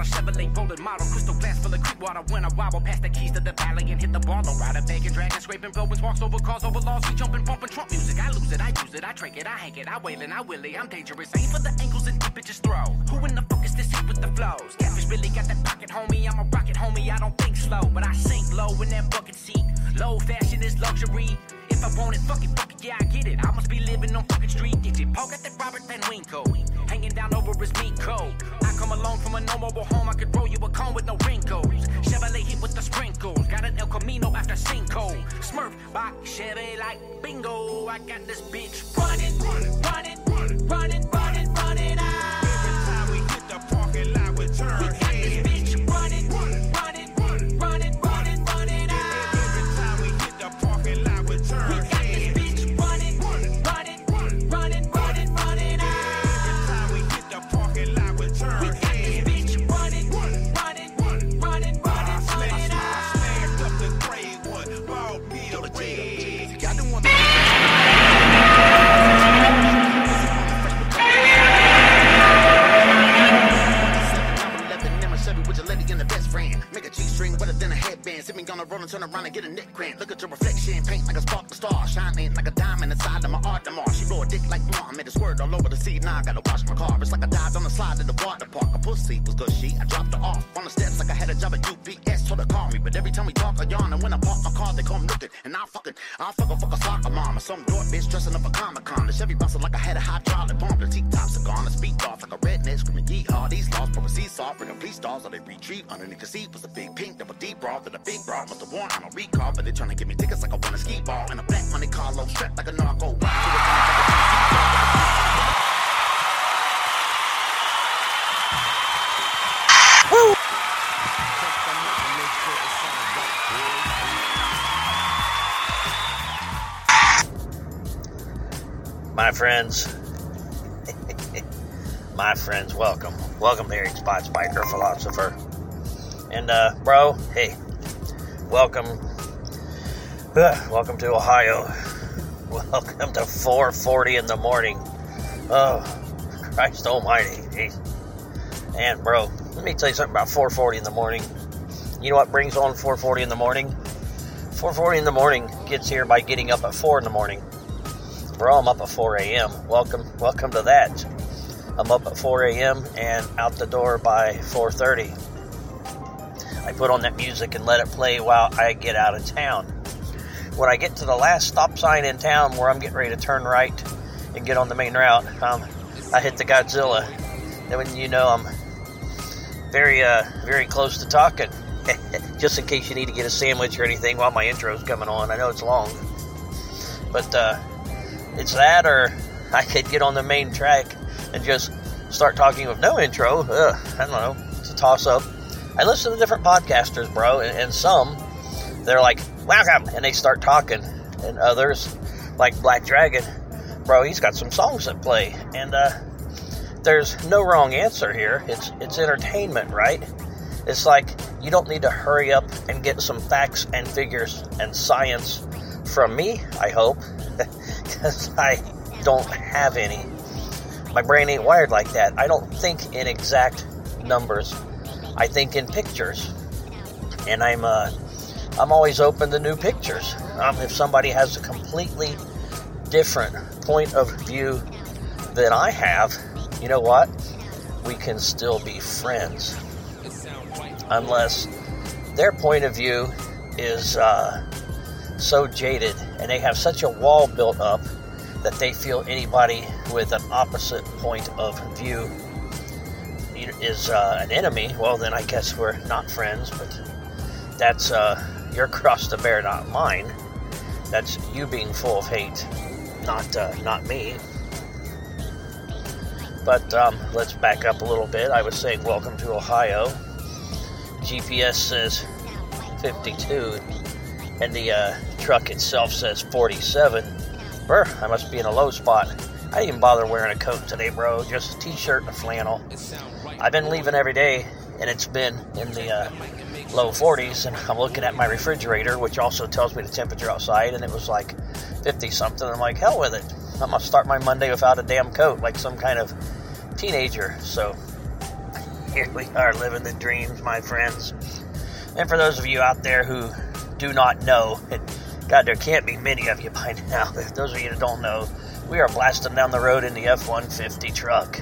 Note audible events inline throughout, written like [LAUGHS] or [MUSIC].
a. Chevrolet rolling model, crystal glass full of creek water. When I wobble past the keys to the valley and hit the ball, ride a bag and dragon, scraping, blowing, walks over cars, over laws. We jumping, bumping Trump music. I lose it, I use it, I drink it, I hang it, I wail it, I will it. I'm dangerous, ain't for the ankles and deep it just throw. Who in the fuck is this hit with the flows? Catfish really got that pocket, homie. I'm a rocket, homie. I don't think slow, but I sink low in that bucket seat. Low fashion is luxury. If I want it, fuck it, fuck it, yeah, I get it. I must be living on fucking street. Get it, poke at that Robert Van Winkle. Hanging down over his meat coat. I come alone from a no mobile home. I could roll you a cone with no wrinkles. Chevrolet hit with the sprinkles. Got an El Camino after Cinco. Smurf by Chevy like bingo. I got this bitch running, running, running, running, running, on the road and turn around and get a neck cramp. Look at your reflection, paint like a spark sparkle star, shining like a diamond inside of my art tomorrow. She blow a dick like mom, made a squirt all over the seat. Now I gotta wash my car. It's like I died on the slide in the water park. A pussy was good shit. I dropped her off on the steps like I had a job at UPS. Told her call me, but every time we talk, I yawn. And when I park my car, they come looking. And I fucking, I fuck a fuck a soccer mom or some dork bitch dressing up a Comic Con. The Chevy bouncing like I had a hydraulic pump. The T tops are gone. The speed off like a redneck screaming yeehaw. These laws from a seesaw, bringing police stars or they retreat. Underneath the seat was a big pink double D bra. That a big bra must have worn on a recall, but they trying to give me tickets like I want a ski ball. And a black Monte Carlo strapped like a narco. My friends, [LAUGHS] my friends, welcome. Welcome to Eric Spots, biker philosopher. And, uh, bro, hey, welcome. welcome to Ohio. [LAUGHS] Welcome to 4.40 in the morning. Oh, Christ almighty. Jeez. And, bro, let me tell you something about 4.40 in the morning. You know what brings on 4.40 in the morning? 4.40 in the morning gets here by getting up at 4 in the morning. Bro, I'm up at 4 a.m. Welcome, welcome to that. I'm up at 4 a.m. and out the door by 4:30. I put on that music and let it play while I get out of town. When I get to the last stop sign in town where I'm getting ready to turn right and get on the main route, um, I hit the Godzilla. Then when you know I'm very, uh, very close to talking, [LAUGHS] just in case you need to get a sandwich or anything while my intro's coming on. I know it's long, but uh, it's that, or I could get on the main track and just start talking with no intro. Ugh, I don't know. It's a toss up. I listen to different podcasters, bro, and, and some they're like, "Welcome," and they start talking, and others, like Black Dragon, bro, he's got some songs that play, and uh, there's no wrong answer here. It's it's entertainment, right? It's like you don't need to hurry up and get some facts and figures and science from me. I hope, [LAUGHS] because I don't have any. My brain ain't wired like that. I don't think in exact numbers. I think in pictures. And I'm uh I'm always open to new pictures. Um, if somebody has a completely different point of view than I have, you know what? We can still be friends. Unless their point of view is uh, so jaded and they have such a wall built up that they feel anybody with an opposite point of view is uh, an enemy, well, then I guess we're not friends, but that's uh, your [LAUGHS] cross to bear, not mine. That's you being full of hate, not, uh, not me. But um, let's back up a little bit. I was saying, Welcome to Ohio. GPS says 52, and the uh, truck itself says 47. Brr, I must be in a low spot. I didn't bother wearing a coat today, bro. Just a t shirt and a flannel. I've been leaving every day, and it's been in the uh, low 40s, and I'm looking at my refrigerator, which also tells me the temperature outside, and it was like 50 something. I'm like, hell with it. I'm gonna start my Monday without a damn coat, like some kind of teenager. So here we are living the dreams, my friends. And for those of you out there who do not know, and [LAUGHS] God, there can't be many of you by now. Those of you that don't know, we are blasting down the road in the F 150 truck.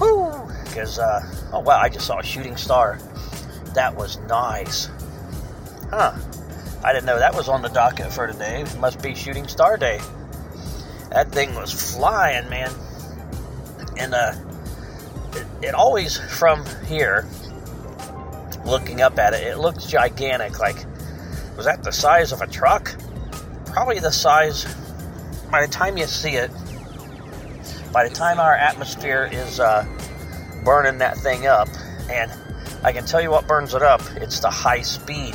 Whoo! Because, uh, oh wow, I just saw a shooting star. That was nice. Huh. I didn't know that was on the docket for today. It must be Shooting Star Day. That thing was flying, man. And, uh, it, it always, from here, looking up at it, it looks gigantic. Like, was that the size of a truck? Probably the size, by the time you see it, by the time our atmosphere is uh, burning that thing up, and I can tell you what burns it up it's the high speed.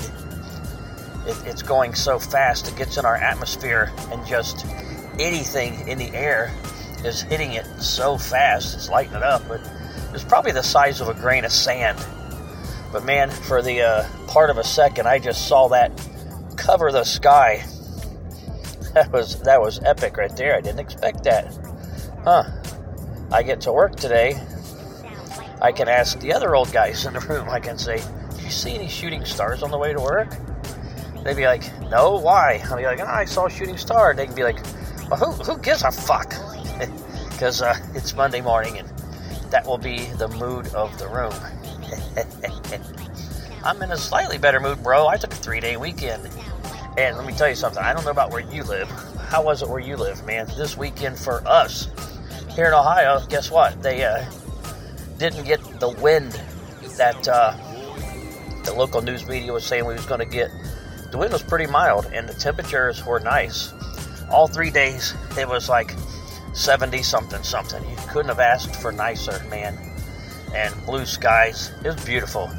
It, it's going so fast, it gets in our atmosphere, and just anything in the air is hitting it so fast, it's lighting it up. But it's probably the size of a grain of sand. But man, for the uh, part of a second, I just saw that cover the sky. That was that was epic right there. I didn't expect that. Huh. I get to work today. I can ask the other old guys in the room. I can say, "Did you see any shooting stars on the way to work?" They'd be like, "No, why?" I'll be like, oh, "I saw a shooting star." They can be like, "Well, who who gives a fuck?" [LAUGHS] Because uh, it's Monday morning, and that will be the mood of the room. [LAUGHS] I'm in a slightly better mood, bro. I took a three day weekend. And let me tell you something. I don't know about where you live. How was it where you live, man? This weekend for us here in Ohio, guess what? They uh, didn't get the wind that uh, the local news media was saying we was going to get. The wind was pretty mild, and the temperatures were nice. All three days, it was like 70 something something. You couldn't have asked for nicer, man. And blue skies. It was beautiful.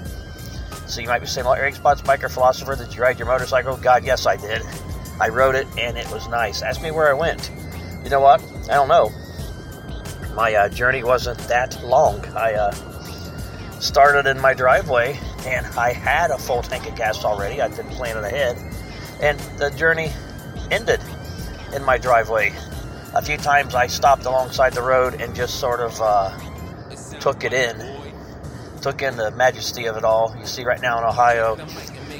So you might be saying, well, Eric Spots, biker philosopher, did you ride your motorcycle? God, yes, I did. I rode it, and it was nice. Ask me where I went. You know what? I don't know. My uh, journey wasn't that long. I uh, started in my driveway, and I had a full tank of gas already. I'd been planning ahead, and the journey ended in my driveway. A few times I stopped alongside the road and just sort of uh, took it in took in the majesty of it all. You see, right now in Ohio,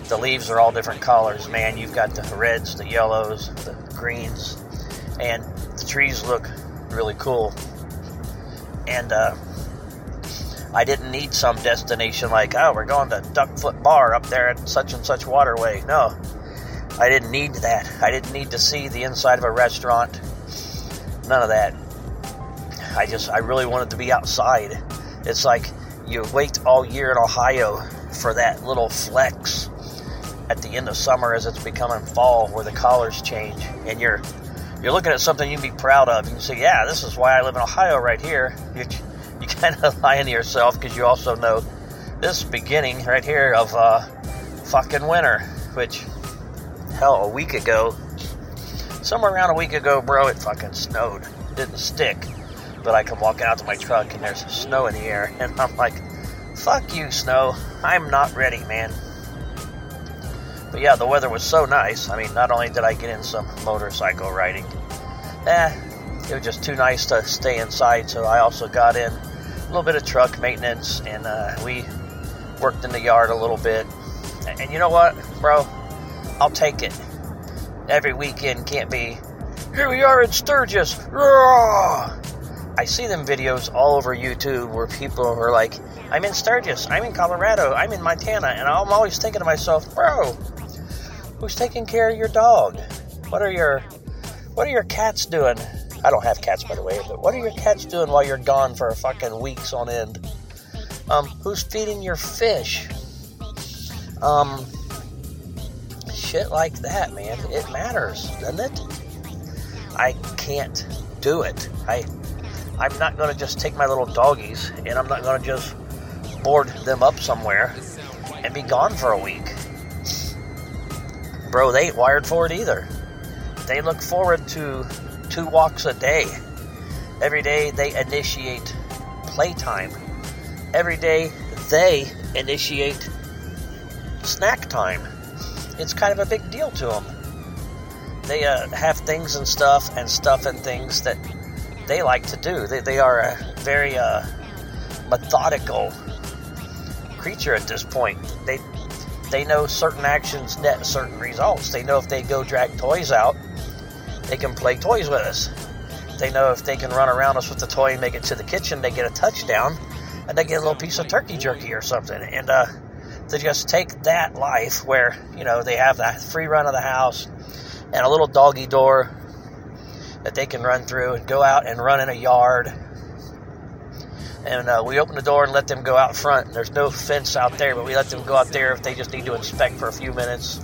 the leaves are all different colors. Man, you've got the reds, the yellows, the greens, and the trees look really cool. And uh, I didn't need some destination like, oh, we're going to Duckfoot Bar up there at such and such waterway. No, I didn't need that. I didn't need to see the inside of a restaurant. None of that. I just, I really wanted to be outside. It's like you wait all year in Ohio for that little flex at the end of summer as it's becoming fall where the collars change and you're you're looking at something you can be proud of. You can say, yeah, this is why I live in Ohio right here. [LAUGHS] You, you kind of [LAUGHS] lying to yourself because you also know this beginning right here of uh, fucking winter, which, hell, a week ago, somewhere around a week ago, bro, it fucking snowed. It didn't stick but I come walking out to my truck and there's snow in the air, and I'm like, fuck you, snow. I'm not ready, man. But yeah, the weather was so nice. I mean, not only did I get in some motorcycle riding, eh, it was just too nice to stay inside, so I also got in a little bit of truck maintenance, and uh, we worked in the yard a little bit. And you know what, bro? I'll take it. Every weekend can't be, here we are in Sturgis. I see them videos all over YouTube where people are like, I'm in Sturgis, I'm in Colorado, I'm in Montana, and I'm always thinking to myself, bro, who's taking care of your dog? What are your what are your cats doing? I don't have cats by the way, but what are your cats doing while you're gone for fucking weeks on end? Um, who's feeding your fish? Um, shit like that, man. It matters, doesn't it? I can't do it. I I'm not going to just take my little doggies and I'm not going to just board them up somewhere and be gone for a week. Bro, they ain't wired for it either. They look forward to two walks a day. Every day they initiate playtime. Every day they initiate snack time. It's kind of a big deal to them. They uh, have things and stuff and stuff and things that they like to do. They, they are a very uh, methodical creature at this point. They they know certain actions net certain results. They know if they go drag toys out, they can play toys with us. They know if they can run around us with the toy and make it to the kitchen, they get a touchdown, and they get a little piece of turkey jerky or something. And uh, to just take that life where you know they have that free run of the house and a little doggy door that they can run through and go out and run in a yard. And uh, we open the door and let them go out front. There's no fence out there, but we let them go out there if they just need to inspect for a few minutes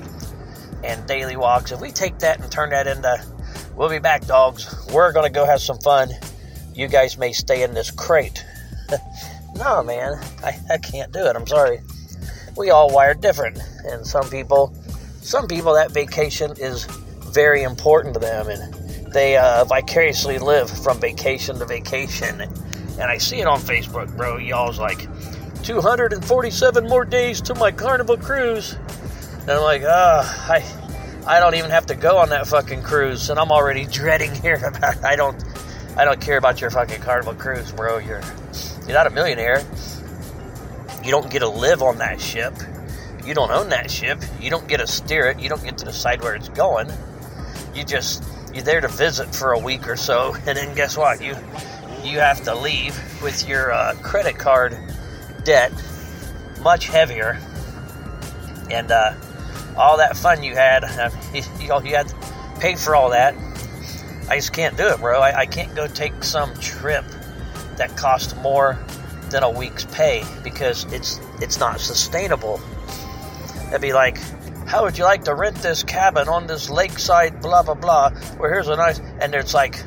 and daily walks. If we take that and turn that into, we'll be back, dogs. We're going to go have some fun. You guys may stay in this crate. [LAUGHS] no, man, I, I can't do it. I'm sorry. We all wired different. And some people, some people, that vacation is very important to them. And they uh, vicariously live from vacation to vacation. And I see it on Facebook, bro. Y'all's like, 247 more days to my carnival cruise. And I'm like, ah, I, I don't even have to go on that fucking cruise, and I'm already dreading [LAUGHS] hearing about it. I don't, I don't care about your fucking carnival cruise, bro. You're, you're not a millionaire. You don't get to live on that ship. You don't own that ship. You don't get to steer it. You don't get to decide where it's going. You just, you're there to visit for a week or so, [LAUGHS] and then guess what? You, you have to leave with your uh, credit card debt much heavier, and uh, all that fun you had, uh, [LAUGHS] [LAUGHS] you, you had to pay for all that. I just can't do it, bro. I, I can't go take some trip that costs more than a week's pay because it's it's not sustainable. It'd be like, how would you like to rent this cabin on this lakeside, blah blah blah, where here's a nice, and it's like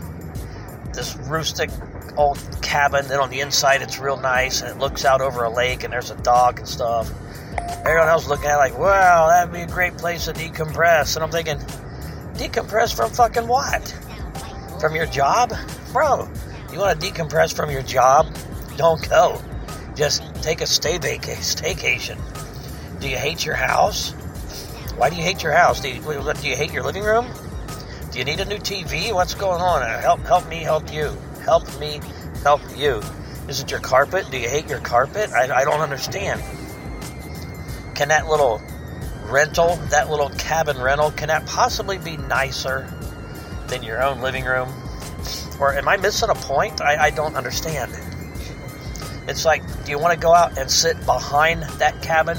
this rustic old cabin. Then on the inside, it's real nice and it looks out over a lake, and there's a dog and stuff. Everyone else looking at it like, wow, that'd be a great place to decompress. And I'm thinking, decompress from fucking what? From your job? Bro, you want to decompress from your job? Don't go. Just take a stay vaca- staycation. Do you hate your house? Why do you hate your house? Do you, do you hate your living room? Do you need a new TV? What's going on? Uh, help, help me, help you. Help me, help you. Is it your carpet? Do you hate your carpet? I, I don't understand. Can that little rental, that little cabin rental, can that possibly be nicer than your own living room? Or am I missing a point? I, I don't understand. It's like, do you want to go out and sit behind that cabin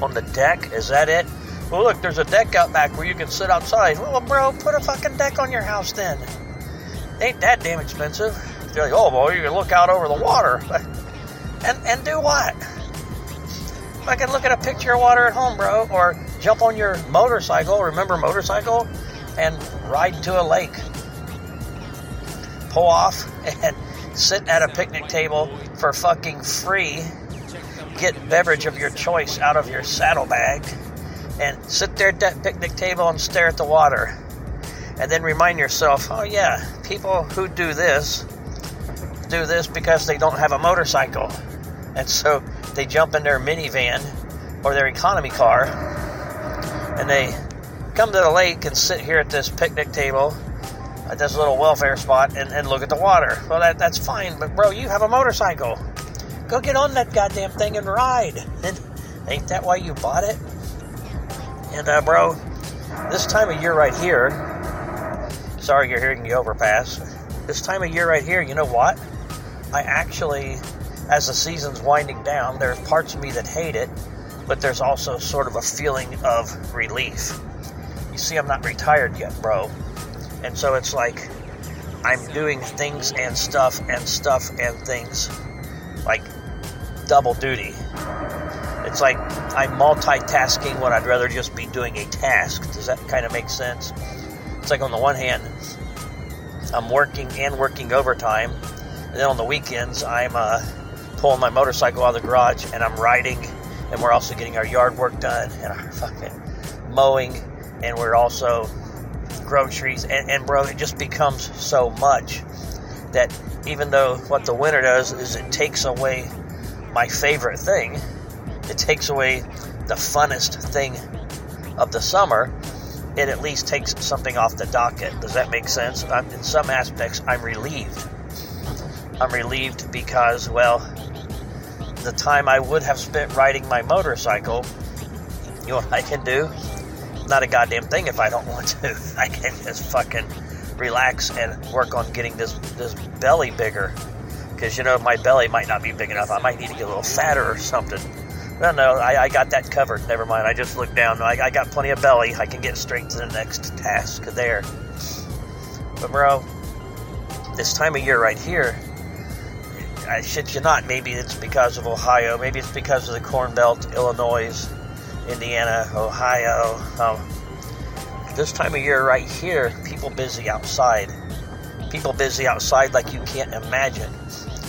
on the deck? Is that it? Well, look, there's a deck out back where you can sit outside. Well, bro, put a fucking deck on your house then. Ain't that damn expensive? You're like, oh, boy, you can look out over the water. [LAUGHS] And, and do what? I can look at a picture of water at home, bro, or jump on your motorcycle, remember motorcycle, and ride to a lake. Pull off and [LAUGHS] sit at a picnic table for fucking free. Get beverage of your choice out of your saddlebag and sit there at that picnic table and stare at the water. And then remind yourself, oh yeah, people who do this do this because they don't have a motorcycle. And so they jump in their minivan or their economy car and they come to the lake and sit here at this picnic table at this little welfare spot and, and look at the water. Well, that, that's fine, but bro, you have a motorcycle. Go get on that goddamn thing and ride. And [LAUGHS] ain't that why you bought it? And, uh, bro, this time of year right here, sorry you're hearing the overpass. This time of year right here, you know what? I actually, as the season's winding down, there's parts of me that hate it, but there's also sort of a feeling of relief. You see, I'm not retired yet, bro. And so it's like I'm doing things and stuff and stuff and things like double duty. It's like I'm multitasking when I'd rather just be doing a task. Does that kind of make sense? It's like on the one hand, I'm working and working overtime, and then on the weekends, I'm uh, pulling my motorcycle out of the garage and I'm riding, and we're also getting our yard work done and our [LAUGHS] fucking mowing, and we're also groceries. And, and bro, it just becomes so much that even though what the winter does is it takes away my favorite thing, it takes away the funnest thing of the summer, it at least takes something off the docket. Does that make sense? I'm, in some aspects, I'm relieved. I'm relieved because, well, the time I would have spent riding my motorcycle, you know what I can do? Not a goddamn thing if I don't want to. [LAUGHS] I can just fucking relax and work on getting this this belly bigger. Because you know my belly might not be big enough. I might need to get a little fatter or something. No, no, I, I got that covered. Never mind. I just looked down. I, I got plenty of belly. I can get straight to the next task there. But bro, this time of year right here, I shit you not. Maybe it's because of Ohio. Maybe it's because of the Corn Belt, Illinois, Indiana, Ohio. Um, this time of year right here, people busy outside. People busy outside like you can't imagine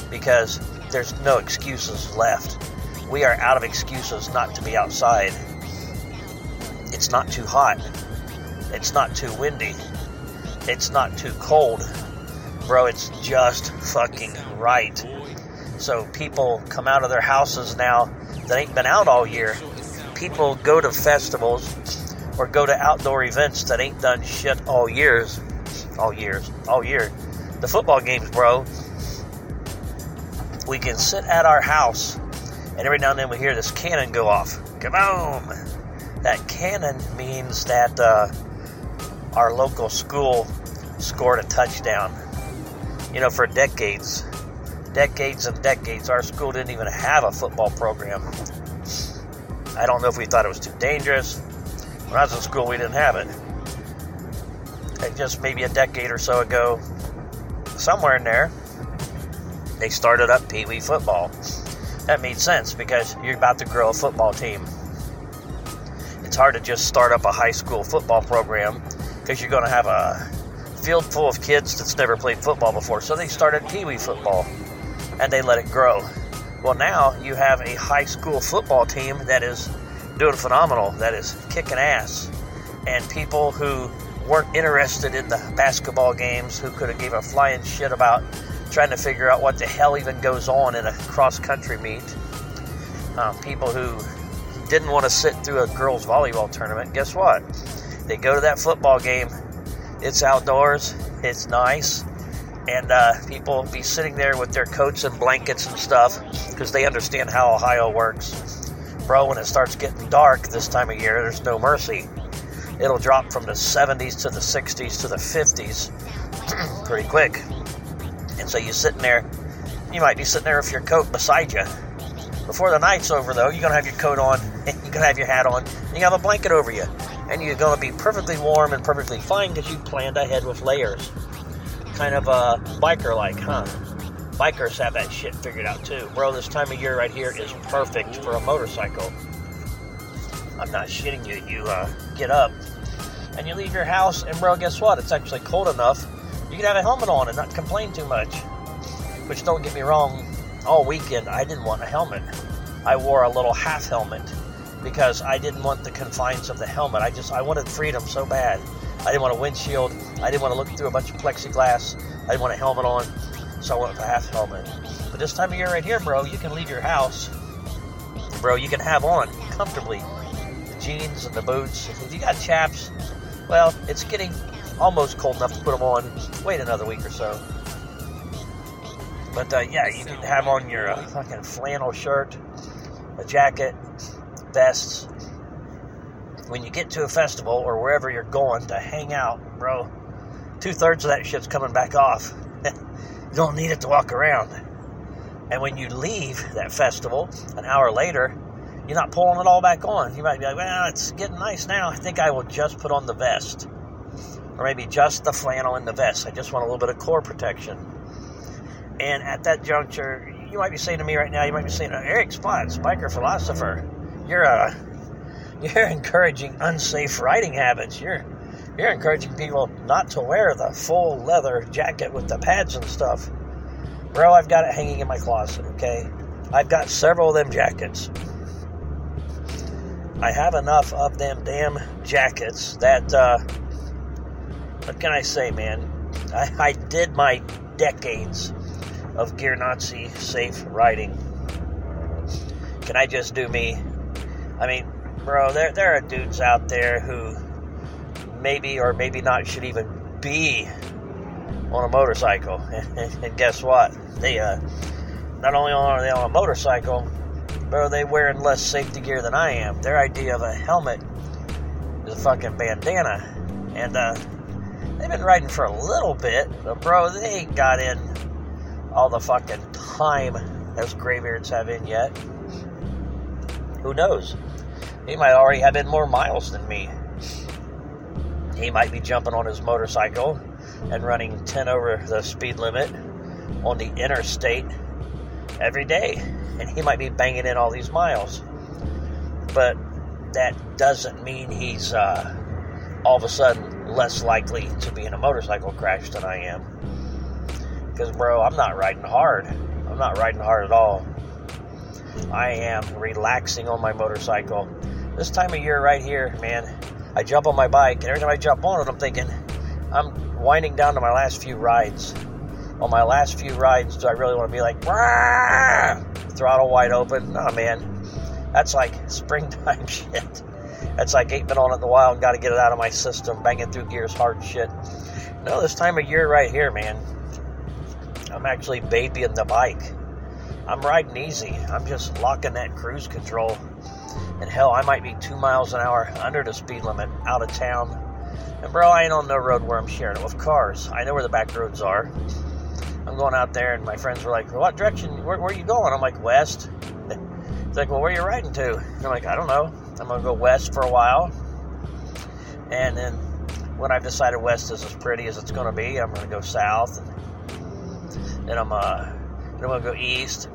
because there's no excuses left. We are out of excuses not to be outside. It's not too hot. It's not too windy. It's not too cold. Bro, it's just fucking right. So people come out of their houses now that ain't been out all year. People go to festivals or go to outdoor events that ain't done shit all years. All years. All year. The football games, bro. We can sit at our house and every now and then we hear this cannon go off. Kaboom! That cannon means that uh, our local school scored a touchdown. You know, for decades, decades and decades, our school didn't even have a football program. I don't know if we thought it was too dangerous. When I was in school, we didn't have it. And just maybe a decade or so ago, somewhere in there, they started up Pee Wee football. That made sense because you're about to grow a football team. It's hard to just start up a high school football program because you're going to have a field full of kids that's never played football before. So they started Pee Wee football and they let it grow. Well, now you have a high school football team that is doing phenomenal, that is kicking ass. And people who weren't interested in the basketball games, who could have gave a flying shit about trying to figure out what the hell even goes on in a cross country meet. Um, people who didn't want to sit through a girls' volleyball tournament, guess what? They go to that football game. It's outdoors, it's nice, and uh, people be sitting there with their coats and blankets and stuff because they understand how Ohio works. Bro, when it starts getting dark this time of year, there's no mercy. It'll drop from the 70s to the 60s to the 50s [CLEARS THROAT] pretty quick. And so you're sitting there, you might be sitting there with your coat beside you. Before the night's over, though, you're going to have your coat on, [LAUGHS] you're going to have your hat on, you have a blanket over you. And you're going to be perfectly warm and perfectly fine because you planned ahead with layers. Kind of uh, biker like, huh? Bikers have that shit figured out too. Bro, this time of year right here is perfect for a motorcycle. I'm not shitting you. You uh, get up and you leave your house, and bro, guess what? It's actually cold enough. You can have a helmet on and not complain too much. Which, don't get me wrong, all weekend I didn't want a helmet. I wore a little half helmet because I didn't want the confines of the helmet. I just I wanted freedom so bad. I didn't want a windshield. I didn't want to look through a bunch of plexiglass. I didn't want a helmet on, so I went with a half helmet. But this time of year right here, bro, you can leave your house, bro. You can have on comfortably the jeans and the boots. If you got chaps, well, it's getting almost cold enough to put them on. Wait another week or so. But uh, yeah, you can have on your uh, fucking flannel shirt, a jacket, vests, when you get to a festival or wherever you're going to hang out, bro, two thirds of that shit's coming back off. [LAUGHS] you don't need it to walk around. And when you leave that festival an hour later, you're not pulling it all back on. You might be like, well, it's getting nice now. I think I will just put on the vest. Or maybe just the flannel and the vest. I just want a little bit of core protection. And at that juncture, you might be saying to me right now, you might be saying, Eric Spots, biker philosopher, you're uh, [LAUGHS] you're encouraging unsafe riding habits. You're you're encouraging people not to wear the full leather jacket with the pads and stuff. Bro, I've got it hanging in my closet, okay? I've got several of them jackets. I have enough of them damn jackets that, uh, what can I say, man? I, I did my decades of Gear Nazi safe riding. Can I just do me? I mean, bro, there, there are dudes out there who maybe or maybe not should even be on a motorcycle. [LAUGHS] and guess what? They, uh, not only are they on a motorcycle, but they wearing less safety gear than I am. Their idea of a helmet is a fucking bandana. And, uh, they've been riding for a little bit, but bro, they ain't got in all the fucking time those graybeards have in yet. Who knows? He might already have in more miles than me. He might be jumping on his motorcycle and running 10 over the speed limit on the interstate every day. And he might be banging in all these miles. But that doesn't mean he's uh, all of a sudden less likely to be in a motorcycle crash than I am. Because, bro, I'm not riding hard. I'm not riding hard at all. I am relaxing on my motorcycle. This time of year, right here, man, I jump on my bike, and every time I jump on it, I'm thinking, I'm winding down to my last few rides. On my last few rides, do I really want to be like, throttle wide open? No, man. That's like [LAUGHS] springtime [LAUGHS] shit. That's like ain't been on it in a while and got to get it out of my system, banging through gears hard shit. No, this time of year right here, man, I'm actually babying the bike. I'm riding easy. I'm just locking that cruise control. And hell, I might be two miles an hour under the speed limit out of town. And bro, I ain't on no road where I'm sharing it with cars. I know where the back roads are. I'm going out there, and my friends were like, "What direction? Where, where are you going?" I'm like, "West." [LAUGHS] It's like, "Well, where are you riding to?" And I'm like, "I don't know. I'm gonna go west for a while, and then when I've decided west is as pretty as it's gonna be, I'm gonna go south." And, then I'm uh, then I'm gonna go east.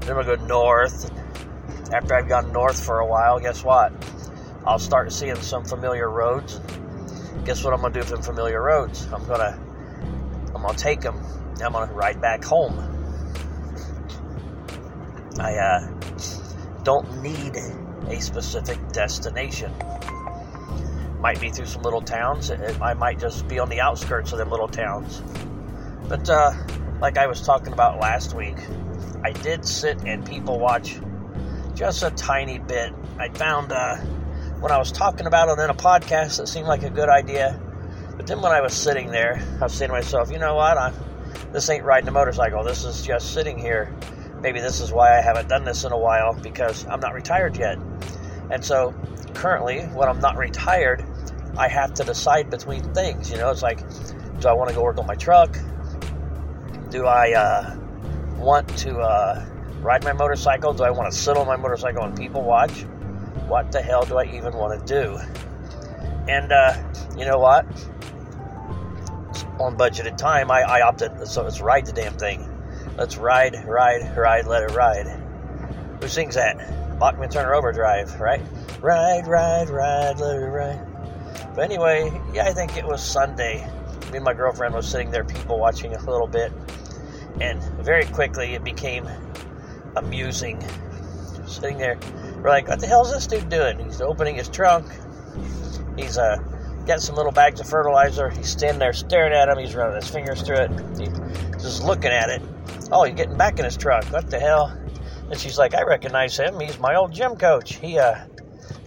Then I'm gonna go north. After I've gone north for a while, guess what? I'll start seeing some familiar roads. Guess what I'm gonna do with familiar roads? I'm gonna I'm gonna take them. I'm gonna ride back home. I uh, don't need a specific destination. Might be through some little towns. I might just be on the outskirts of them little towns. But uh, like I was talking about last week, I did sit and people watch just a tiny bit. I found uh, when I was talking about it in a podcast, it seemed like a good idea. But then when I was sitting there, I was saying to myself, you know what? I, this ain't riding a motorcycle. This is just sitting here. Maybe this is why I haven't done this in a while because I'm not retired yet. And so currently, when I'm not retired, I have to decide between things. You know, it's like, do I want to go work on my truck? Do I uh, want to uh, ride my motorcycle? Do I want to sit on my motorcycle and people watch? What the hell do I even want to do? And uh, you know what? On budgeted time, I, I opted, so let's ride the damn thing. Let's ride, ride, ride, let it ride. Who sings that? Bachman Turner Overdrive, right? Ride, ride, ride, let it ride. But anyway, yeah, I think it was Sunday. Me and my girlfriend was sitting there, people watching a little bit, and very quickly it became amusing. Sitting there, we're like, "What the hell is this dude doing?" He's opening his trunk. He's uh, got some little bags of fertilizer. He's standing there staring at him. He's running his fingers through it. He's just looking at it. Oh, he's getting back in his truck. What the hell? And she's like, I recognize him. He's my old gym coach. He uh,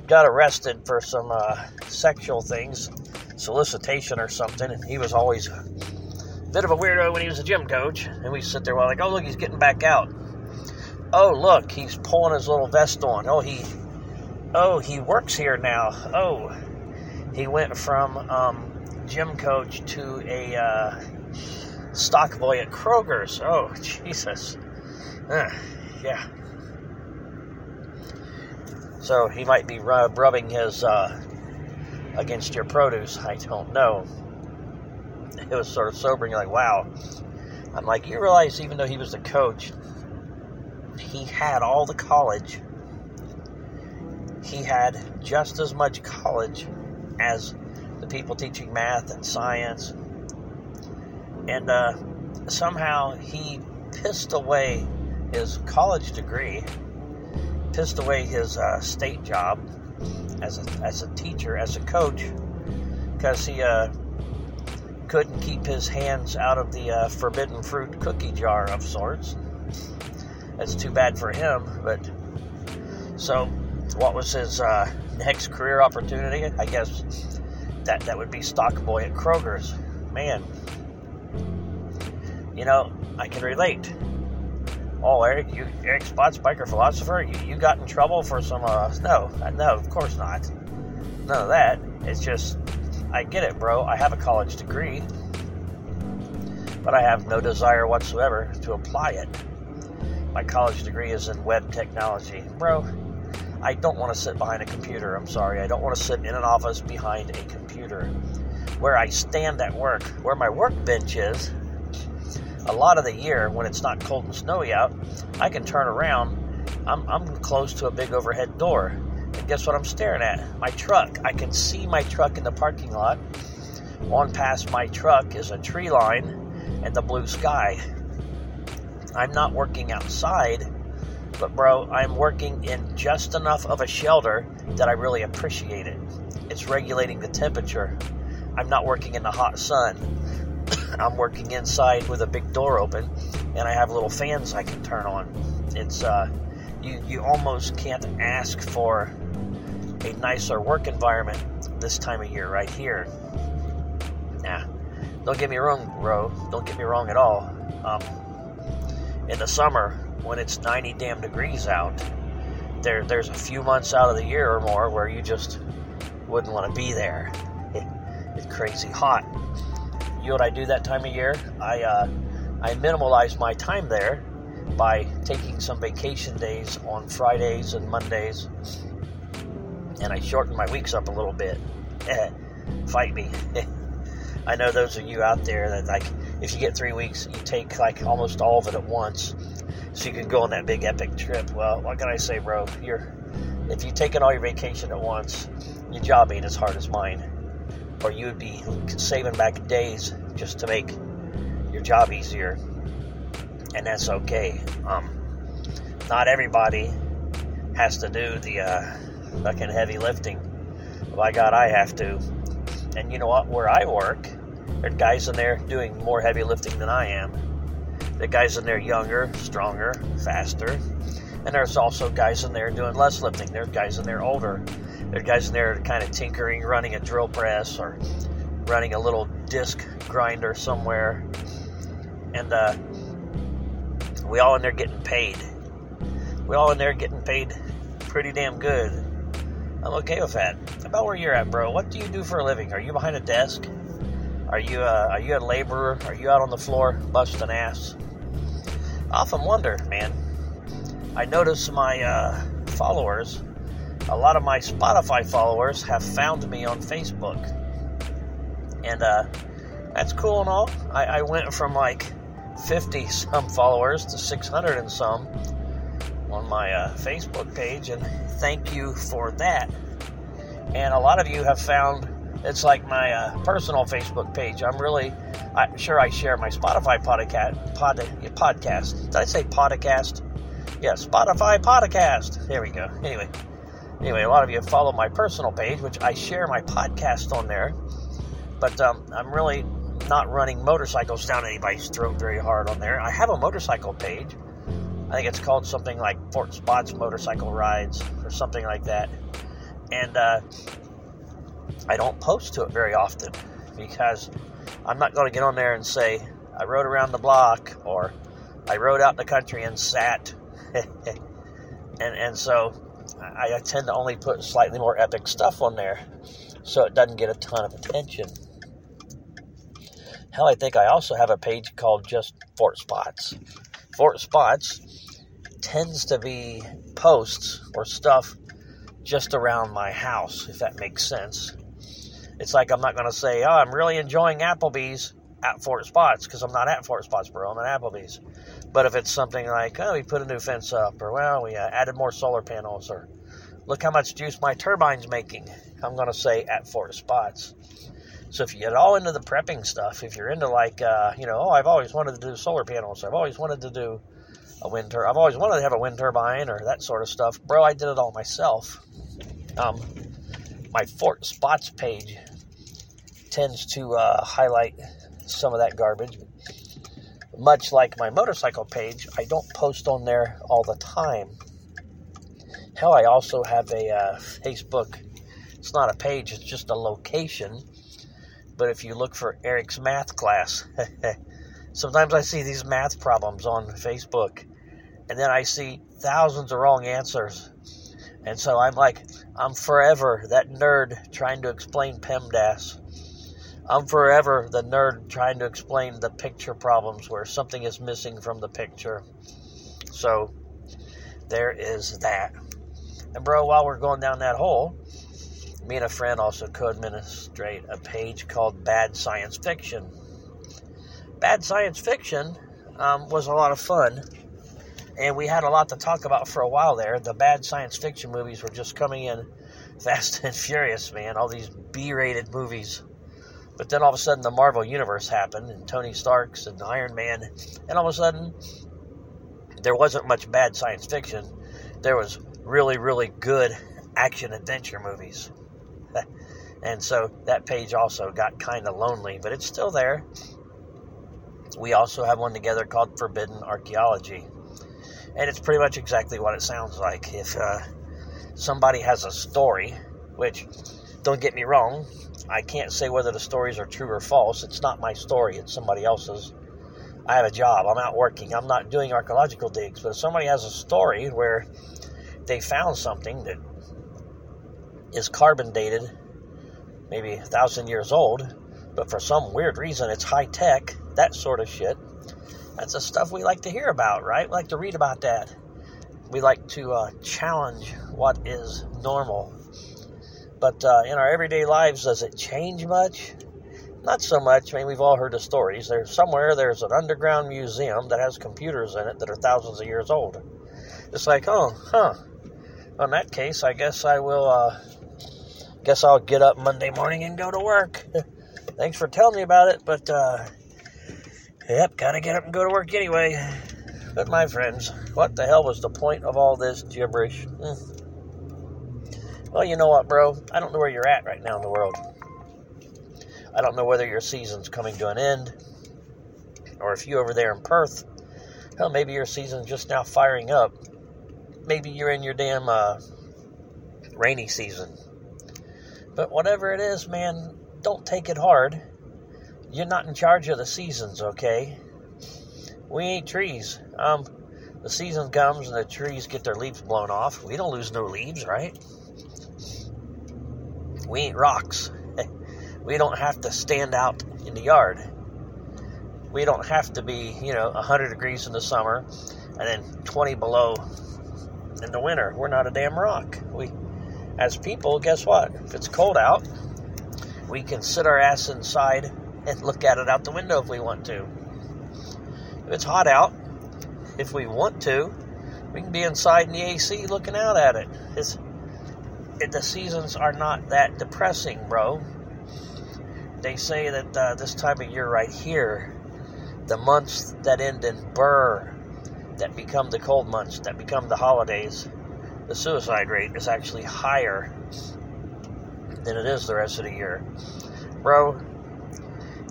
got arrested for some uh, sexual things, solicitation or something, and he was always a bit of a weirdo when he was a gym coach. And we sit there, we're like, oh, look, he's getting back out. Oh, look, he's pulling his little vest on. Oh, he oh, he works here now. Oh, he went from um, gym coach to a uh, stock boy at Kroger's. Oh, Jesus. Uh, yeah. So he might be rub- rubbing his uh, against your produce. I don't know. It was sort of sobering. You're like, wow. I'm like, you realize even though he was the coach, he had all the college. He had just as much college as the people teaching math and science. And uh, somehow he pissed away his college degree, pissed away his uh, state job as a, as a teacher, as a coach, because he uh, couldn't keep his hands out of the uh, forbidden fruit cookie jar of sorts. That's too bad for him, but so what was his uh, next career opportunity? I guess that that would be stock boy at Kroger's. Man, you know, I can relate. Oh, Eric, you Eric Spots, biker philosopher, you, you got in trouble for some? Uh, no, no, of course not. None of that. It's just, I get it, bro. I have a college degree, but I have no desire whatsoever to apply it. My college degree is in web technology, bro. I don't want to sit behind a computer. I'm sorry. I don't want to sit in an office behind a computer. Where I stand at work, where my workbench is, a lot of the year when it's not cold and snowy out, I can turn around. I'm, I'm close to a big overhead door. And guess what I'm staring at? My truck. I can see my truck in the parking lot. On past my truck is a tree line and the blue sky. I'm not working outside but, bro, I'm working in just enough of a shelter that I really appreciate it. It's regulating the temperature. I'm not working in the hot sun. I'm working inside with a big door open, and I have little fans I can turn on. It's uh, you you almost can't ask for a nicer work environment this time of year right here. Nah, don't get me wrong, bro. Don't get me wrong at all. Um, in the summer, when it's 90 damn degrees out. There, there's a few months out of the year or more where you just wouldn't want to be there. It, [LAUGHS] it's crazy hot. You what I do that time of year? I, uh, I minimalize my time there by taking some vacation days on Fridays and Mondays, and I shorten my weeks up a little bit. [LAUGHS] Fight me. [LAUGHS] I know those of you out there that like if you get three weeks, you take like almost all of it at once so you can go on that big epic trip. Well, what can I say, bro? You're if you taken all your vacation at once, your job ain't as hard as mine, or you would be saving back days just to make your job easier, and that's okay. Um, not everybody has to do the uh, fucking heavy lifting. By God, I have to. And you know what? Where I work, there are guys in there doing more heavy lifting than I am the guys in there younger, stronger, faster. And there's also guys in there doing less lifting. There's guys in there older. There's guys in there kind of tinkering, running a drill press or running a little disc grinder somewhere. And uh, we all in there getting paid. We all in there getting paid pretty damn good. I'm okay with that. About where you're at, bro. What do you do for a living? Are you behind a desk? Are you uh, are you a laborer? Are you out on the floor busting ass? often wonder, man. I notice my uh, followers, a lot of my Spotify followers, have found me on Facebook. And uh, that's cool and all. I, I went from like 50 some followers to 600 and some on my uh, Facebook page, and thank you for that. And a lot of you have found it's like my uh, personal Facebook page. I'm really, I'm sure I share my Spotify podcast. Pod, podcast. Did I say podcast? Yeah, Spotify podcast. There we go. Anyway, anyway, a lot of you follow my personal page, which I share my podcast on there. But um, I'm really not running motorcycles down anybody's throat very hard on there. I have a motorcycle page. I think it's called something like Fort Spots Motorcycle Rides or something like that. And uh, I don't post to it very often because I'm not going to get on there and say, I rode around the block or I rode out in the country and sat. [LAUGHS] and, and so I, I tend to only put slightly more epic stuff on there so it doesn't get a ton of attention. Hell, I think I also have a page called just Fort Spots. Fort Spots tends to be posts or stuff just around my house, if that makes sense. It's like I'm not going to say, oh, I'm really enjoying Applebee's at Fort Spots because I'm not at Fort Spots, bro. I'm at Applebee's. But if it's something like, oh, we put a new fence up, or well, we uh, added more solar panels, or look how much juice my turbine's making, I'm going to say at Fort Spots. So if you get all into the prepping stuff, if you're into like, uh, you know, oh, I've always wanted to do solar panels, I've always wanted to do a wind turbine, I've always wanted to have a wind turbine or that sort of stuff, bro, I did it all myself. Um, my Fort Spots page tends to uh, highlight some of that garbage. Much like my motorcycle page, I don't post on there all the time. Hell, I also have a uh, Facebook. It's not a page, it's just a location. But if you look for Eric's math class, [LAUGHS] sometimes I see these math problems on Facebook, and then I see thousands of wrong answers. And so I'm like, I'm forever that nerd trying to explain PEMDAS. I'm forever the nerd trying to explain the picture problems where something is missing from the picture. So there is that. And bro, while we're going down that hole, me and a friend also co-administrate a page called Bad Science Fiction. Bad Science Fiction um, was a lot of fun, and we had a lot to talk about for a while there. The bad science fiction movies were just coming in [LAUGHS] fast and furious, man. All these B-rated movies but then all of a sudden, the Marvel Universe happened, and Tony Stark's and Iron Man, and all of a sudden, there wasn't much bad science fiction. There was really, really good action adventure movies. [LAUGHS] and so that page also got kind of lonely, but it's still there. We also have one together called Forbidden Archaeology. And it's pretty much exactly what it sounds like. If uh, somebody has a story, which, don't get me wrong, I can't say whether the stories are true or false. It's not my story, it's somebody else's. I have a job, I'm out working, I'm not doing archaeological digs. But if somebody has a story where they found something that is carbon dated, maybe a thousand years old, but for some weird reason it's high tech, that sort of shit, that's the stuff we like to hear about, right? We like to read about that. We like to uh, challenge what is normal but uh, in our everyday lives, does it change much? Not so much. I mean, we've all heard the stories. There's somewhere there's an underground museum that has computers in it that are thousands of years old. It's like, oh, huh. In that case, I guess I will. Uh, guess I'll get up Monday morning and go to work. [LAUGHS] Thanks for telling me about it, but uh, yep, gotta get up and go to work anyway. But my friends, what the hell was the point of all this gibberish? Hmm. Well, you know what, bro? I don't know where you're at right now in the world. I don't know whether your season's coming to an end, or if you over there in Perth, hell, maybe your season's just now firing up. Maybe you're in your damn uh, rainy season. But whatever it is, man, don't take it hard. You're not in charge of the seasons, okay? We ain't trees. Um, the season comes and the trees get their leaves blown off. We don't lose no leaves, right? We ain't rocks. [LAUGHS] we don't have to stand out in the yard. We don't have to be, you know, 100 degrees in the summer and then 20 below in the winter. We're not a damn rock. We, as people, guess what? If it's cold out, we can sit our ass inside and look at it out the window if we want to. If it's hot out, if we want to, we can be inside in the AC looking out at it. It's the seasons are not that depressing, bro. They say that uh, this time of year right here, the months that end in burr, that become the cold months, that become the holidays, the suicide rate is actually higher than it is the rest of the year. Bro,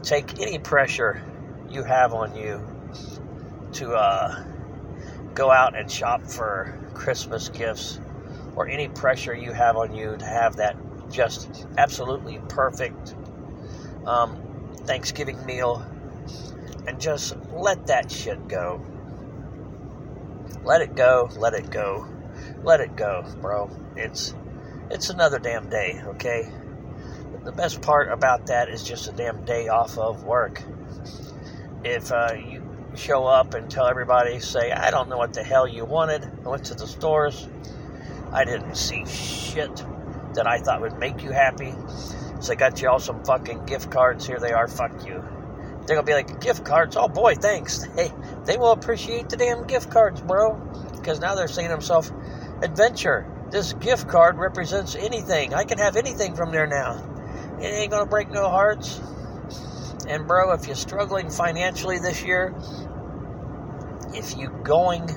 take any pressure you have on you to uh, go out and shop for Christmas gifts or any pressure you have on you to have that just absolutely perfect um, Thanksgiving meal and just let that shit go. Let it go, let it go. let it go, bro. It's it's another damn day, okay? The best part about that is just a damn day off of work. If uh, you show up and tell everybody, say, I don't know what the hell you wanted. I went to the stores. I didn't see shit that I thought would make you happy. So I got you all some fucking gift cards. Here they are. Fuck you. They're gonna be like gift cards. Oh boy, thanks. [LAUGHS] Hey, they will appreciate the damn gift cards, bro. Because now they're saying to themselves, adventure. This gift card represents anything. I can have anything from there now. It ain't gonna break no hearts. And bro, if you're struggling financially this year, if you going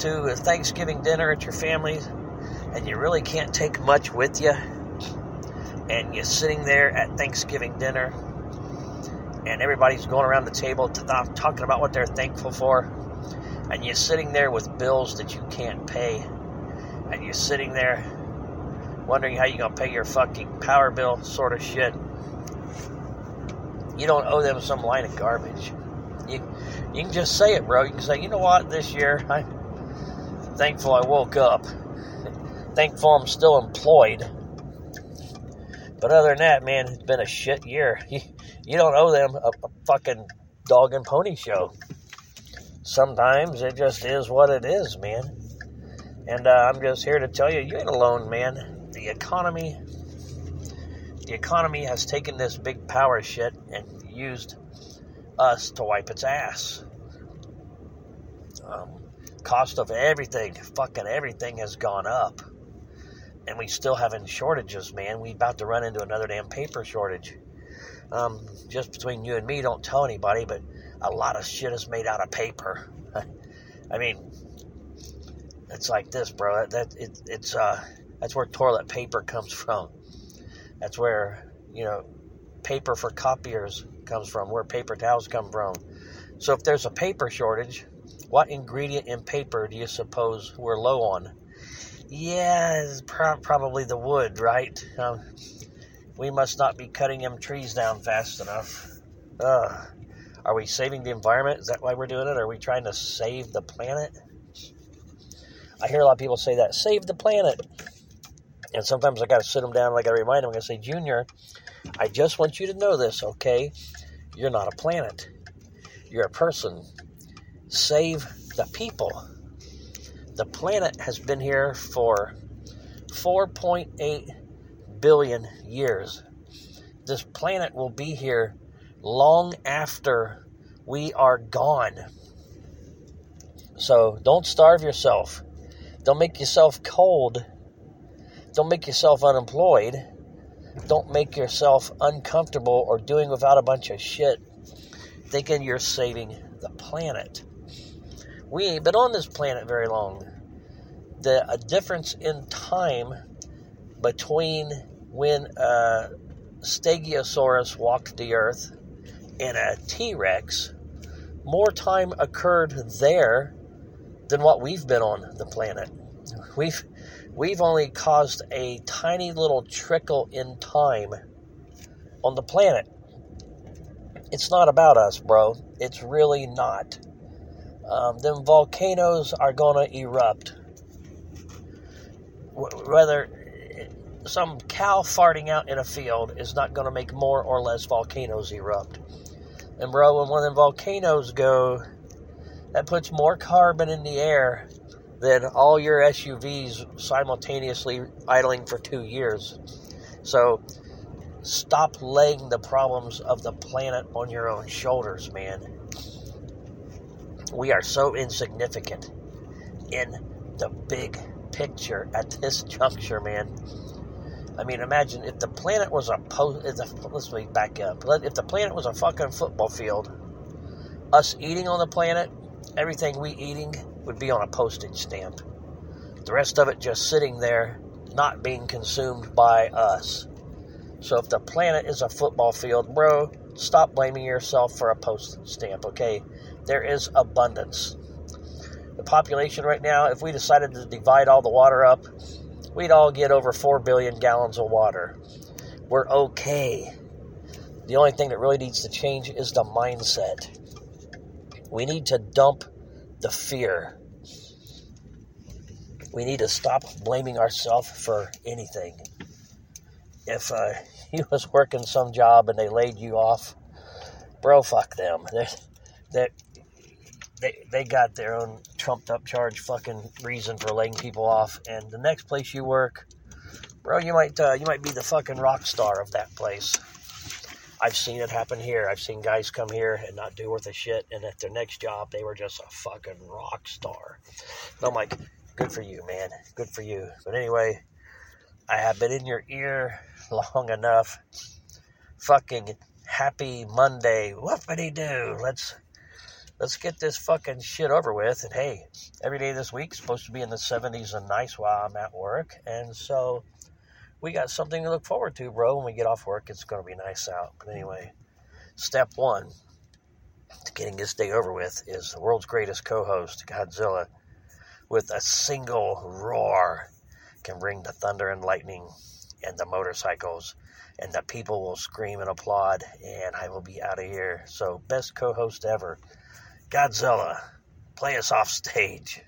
to a Thanksgiving dinner at your family and you really can't take much with you, and you're sitting there at Thanksgiving dinner, and everybody's going around the table uh, talking about what they're thankful for, and you're sitting there with bills that you can't pay, and you're sitting there wondering how you're going to pay your fucking power bill, sort of shit. You don't owe them some line of garbage. You, you can just say it, bro. You can say, you know what, this year, [LAUGHS] I'm thankful I woke up. Thankful I'm still employed. But other than that, man, it's been a shit year. [LAUGHS] You, you don't owe them a, a fucking dog and pony show. Sometimes it just is what it is, man. And uh, I'm just here to tell you, you ain't alone, man. The economy, the economy has taken this big power shit and used us to wipe its ass. Um, cost of everything, fucking everything has gone up. And we still having shortages, man. We about to run into another damn paper shortage. Um, just between you and me, don't tell anybody, but a lot of shit is made out of paper. [LAUGHS] I mean, it's like this, bro. That it, it's uh, that's where toilet paper comes from. That's where you know, paper for copiers comes from, where paper towels come from. So if there's a paper shortage, what ingredient in paper do you suppose we're low on? Yeah, pro- probably the wood, right? Um, we must not be cutting them trees down fast enough. Uh, are we saving the environment? Is that why we're doing it? Are we trying to save the planet? I hear a lot of people say that save the planet. And sometimes I got to sit them down and I got to remind them. I say, Junior, I just want you to know this, okay? You're not a planet. You're a person. Save the people. The planet has been here for 4.8 billion years. This planet will be here long after we are gone. So don't starve yourself. Don't make yourself cold. Don't make yourself unemployed. Don't make yourself uncomfortable or doing without a bunch of shit thinking you're saving the planet. We ain't been on this planet very long. The difference in time between when a Stegosaurus walked the earth and a T Rex, more time occurred there than what we've been on the planet. We've we've only caused a tiny little trickle in time on the planet. It's not about us, bro. It's really not. Um, them volcanoes are going to erupt. Whether some cow farting out in a field is not going to make more or less volcanoes erupt. And, bro, when one of them volcanoes go, that puts more carbon in the air than all your SUVs simultaneously idling for two years. So stop laying the problems of the planet on your own shoulders, man. We are so insignificant in the big picture at this juncture, man. I mean, imagine if the planet was a post. Let's me back up. If the planet was a fucking football field, us eating on the planet, everything we eating would be on a postage stamp. The rest of it just sitting there, not being consumed by us. So if the planet is a football field, bro, stop blaming yourself for a postage stamp, okay? There is abundance. The population right now, if we decided to divide all the water up, we'd all get over 4 billion gallons of water. We're okay. The only thing that really needs to change is the mindset. We need to dump the fear. we need to stop blaming ourselves for anything. If uh, [LAUGHS] you was working some job and they laid you off, bro, fuck them. They're, they're, they they got their own trumped up charge fucking reason for laying people off. And the next place you work, bro, you might uh, you might be the fucking rock star of that place. I've seen it happen here. I've seen guys come here and not do worth a shit, and at their next job, they were just a fucking rock star. And I'm like, good for you, man. Good for you. But anyway, I have been in your ear long enough. Fucking happy Monday. Whoopity do. Let's let's get this fucking shit over with. And hey, every day this week's supposed to be in the 70s and nice while I'm at work, and so we got something to look forward to, bro. When we get off work, it's going to be nice out. But anyway, step one to getting this day over with is the world's greatest co host, Godzilla, with a single roar can bring the thunder and lightning and the motorcycles, and the people will scream and applaud, and I will be out of here. So, best co host ever, Godzilla, play us off stage.